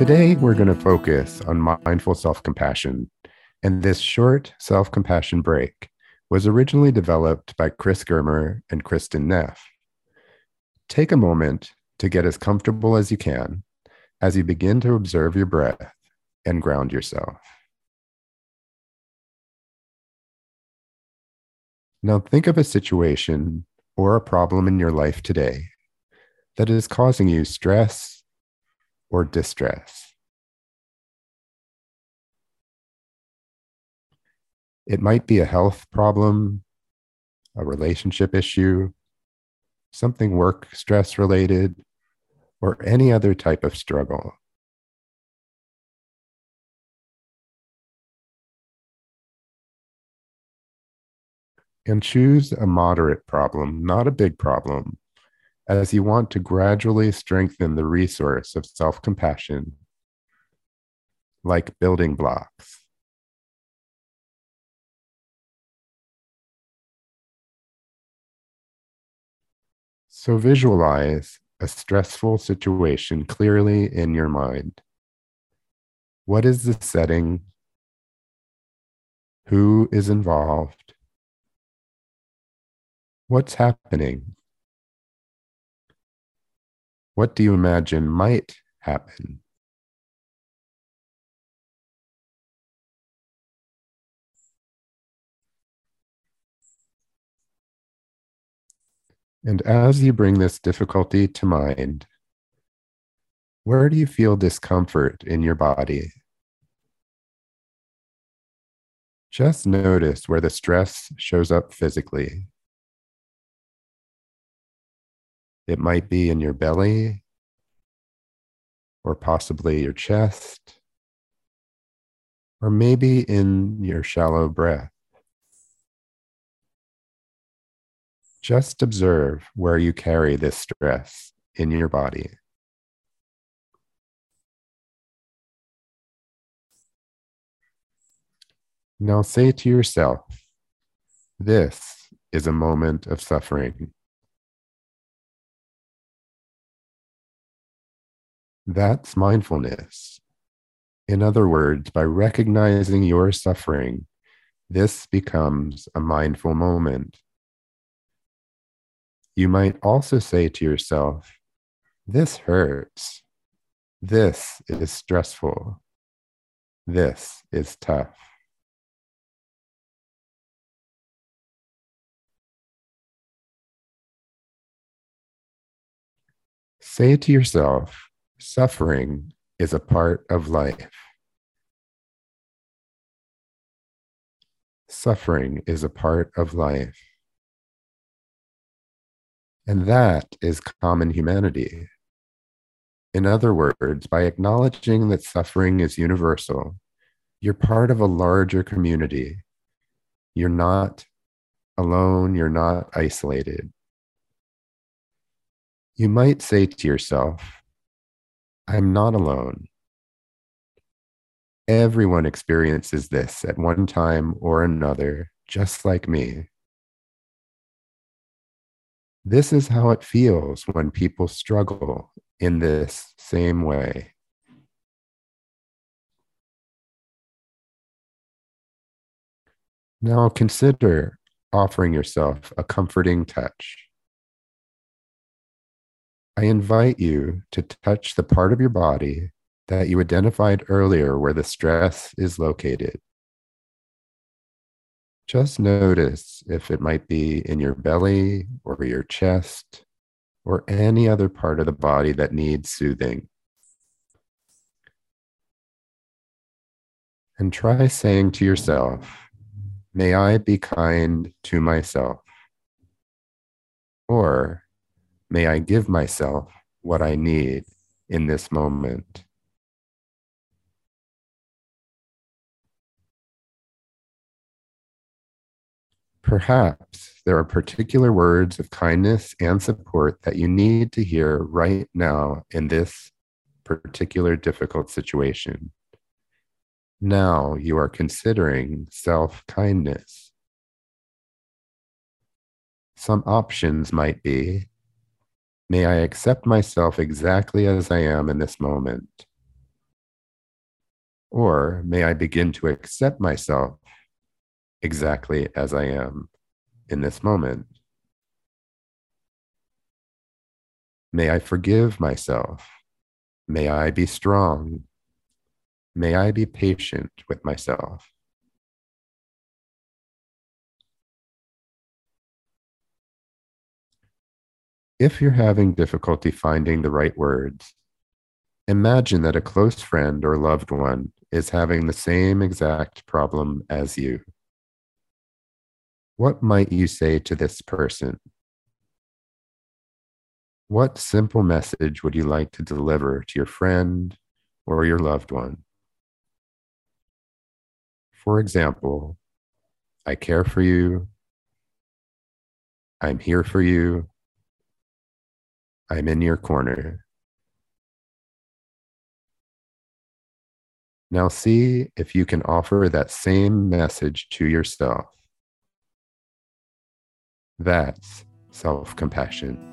Today, we're going to focus on mindful self compassion. And this short self compassion break was originally developed by Chris Germer and Kristin Neff. Take a moment to get as comfortable as you can as you begin to observe your breath and ground yourself. Now, think of a situation or a problem in your life today that is causing you stress or distress. It might be a health problem, a relationship issue, something work stress related, or any other type of struggle. And choose a moderate problem, not a big problem, as you want to gradually strengthen the resource of self compassion like building blocks. So visualize a stressful situation clearly in your mind. What is the setting? Who is involved? What's happening? What do you imagine might happen? And as you bring this difficulty to mind, where do you feel discomfort in your body? Just notice where the stress shows up physically. It might be in your belly or possibly your chest or maybe in your shallow breath. Just observe where you carry this stress in your body. Now say to yourself, this is a moment of suffering. That's mindfulness. In other words, by recognizing your suffering, this becomes a mindful moment. You might also say to yourself, This hurts. This is stressful. This is tough. Say to yourself, Suffering is a part of life. Suffering is a part of life. And that is common humanity. In other words, by acknowledging that suffering is universal, you're part of a larger community. You're not alone, you're not isolated. You might say to yourself, I'm not alone. Everyone experiences this at one time or another, just like me. This is how it feels when people struggle in this same way. Now consider offering yourself a comforting touch. I invite you to touch the part of your body that you identified earlier where the stress is located. Just notice if it might be in your belly or your chest or any other part of the body that needs soothing. And try saying to yourself, May I be kind to myself. Or, May I give myself what I need in this moment. Perhaps there are particular words of kindness and support that you need to hear right now in this particular difficult situation. Now you are considering self kindness. Some options might be May I accept myself exactly as I am in this moment. Or may I begin to accept myself exactly as I am in this moment? May I forgive myself? May I be strong? May I be patient with myself? If you're having difficulty finding the right words, imagine that a close friend or loved one is having the same exact problem as you. What might you say to this person? What simple message would you like to deliver to your friend or your loved one? For example, I care for you. I'm here for you. I'm in your corner. Now, see if you can offer that same message to yourself. That's self compassion.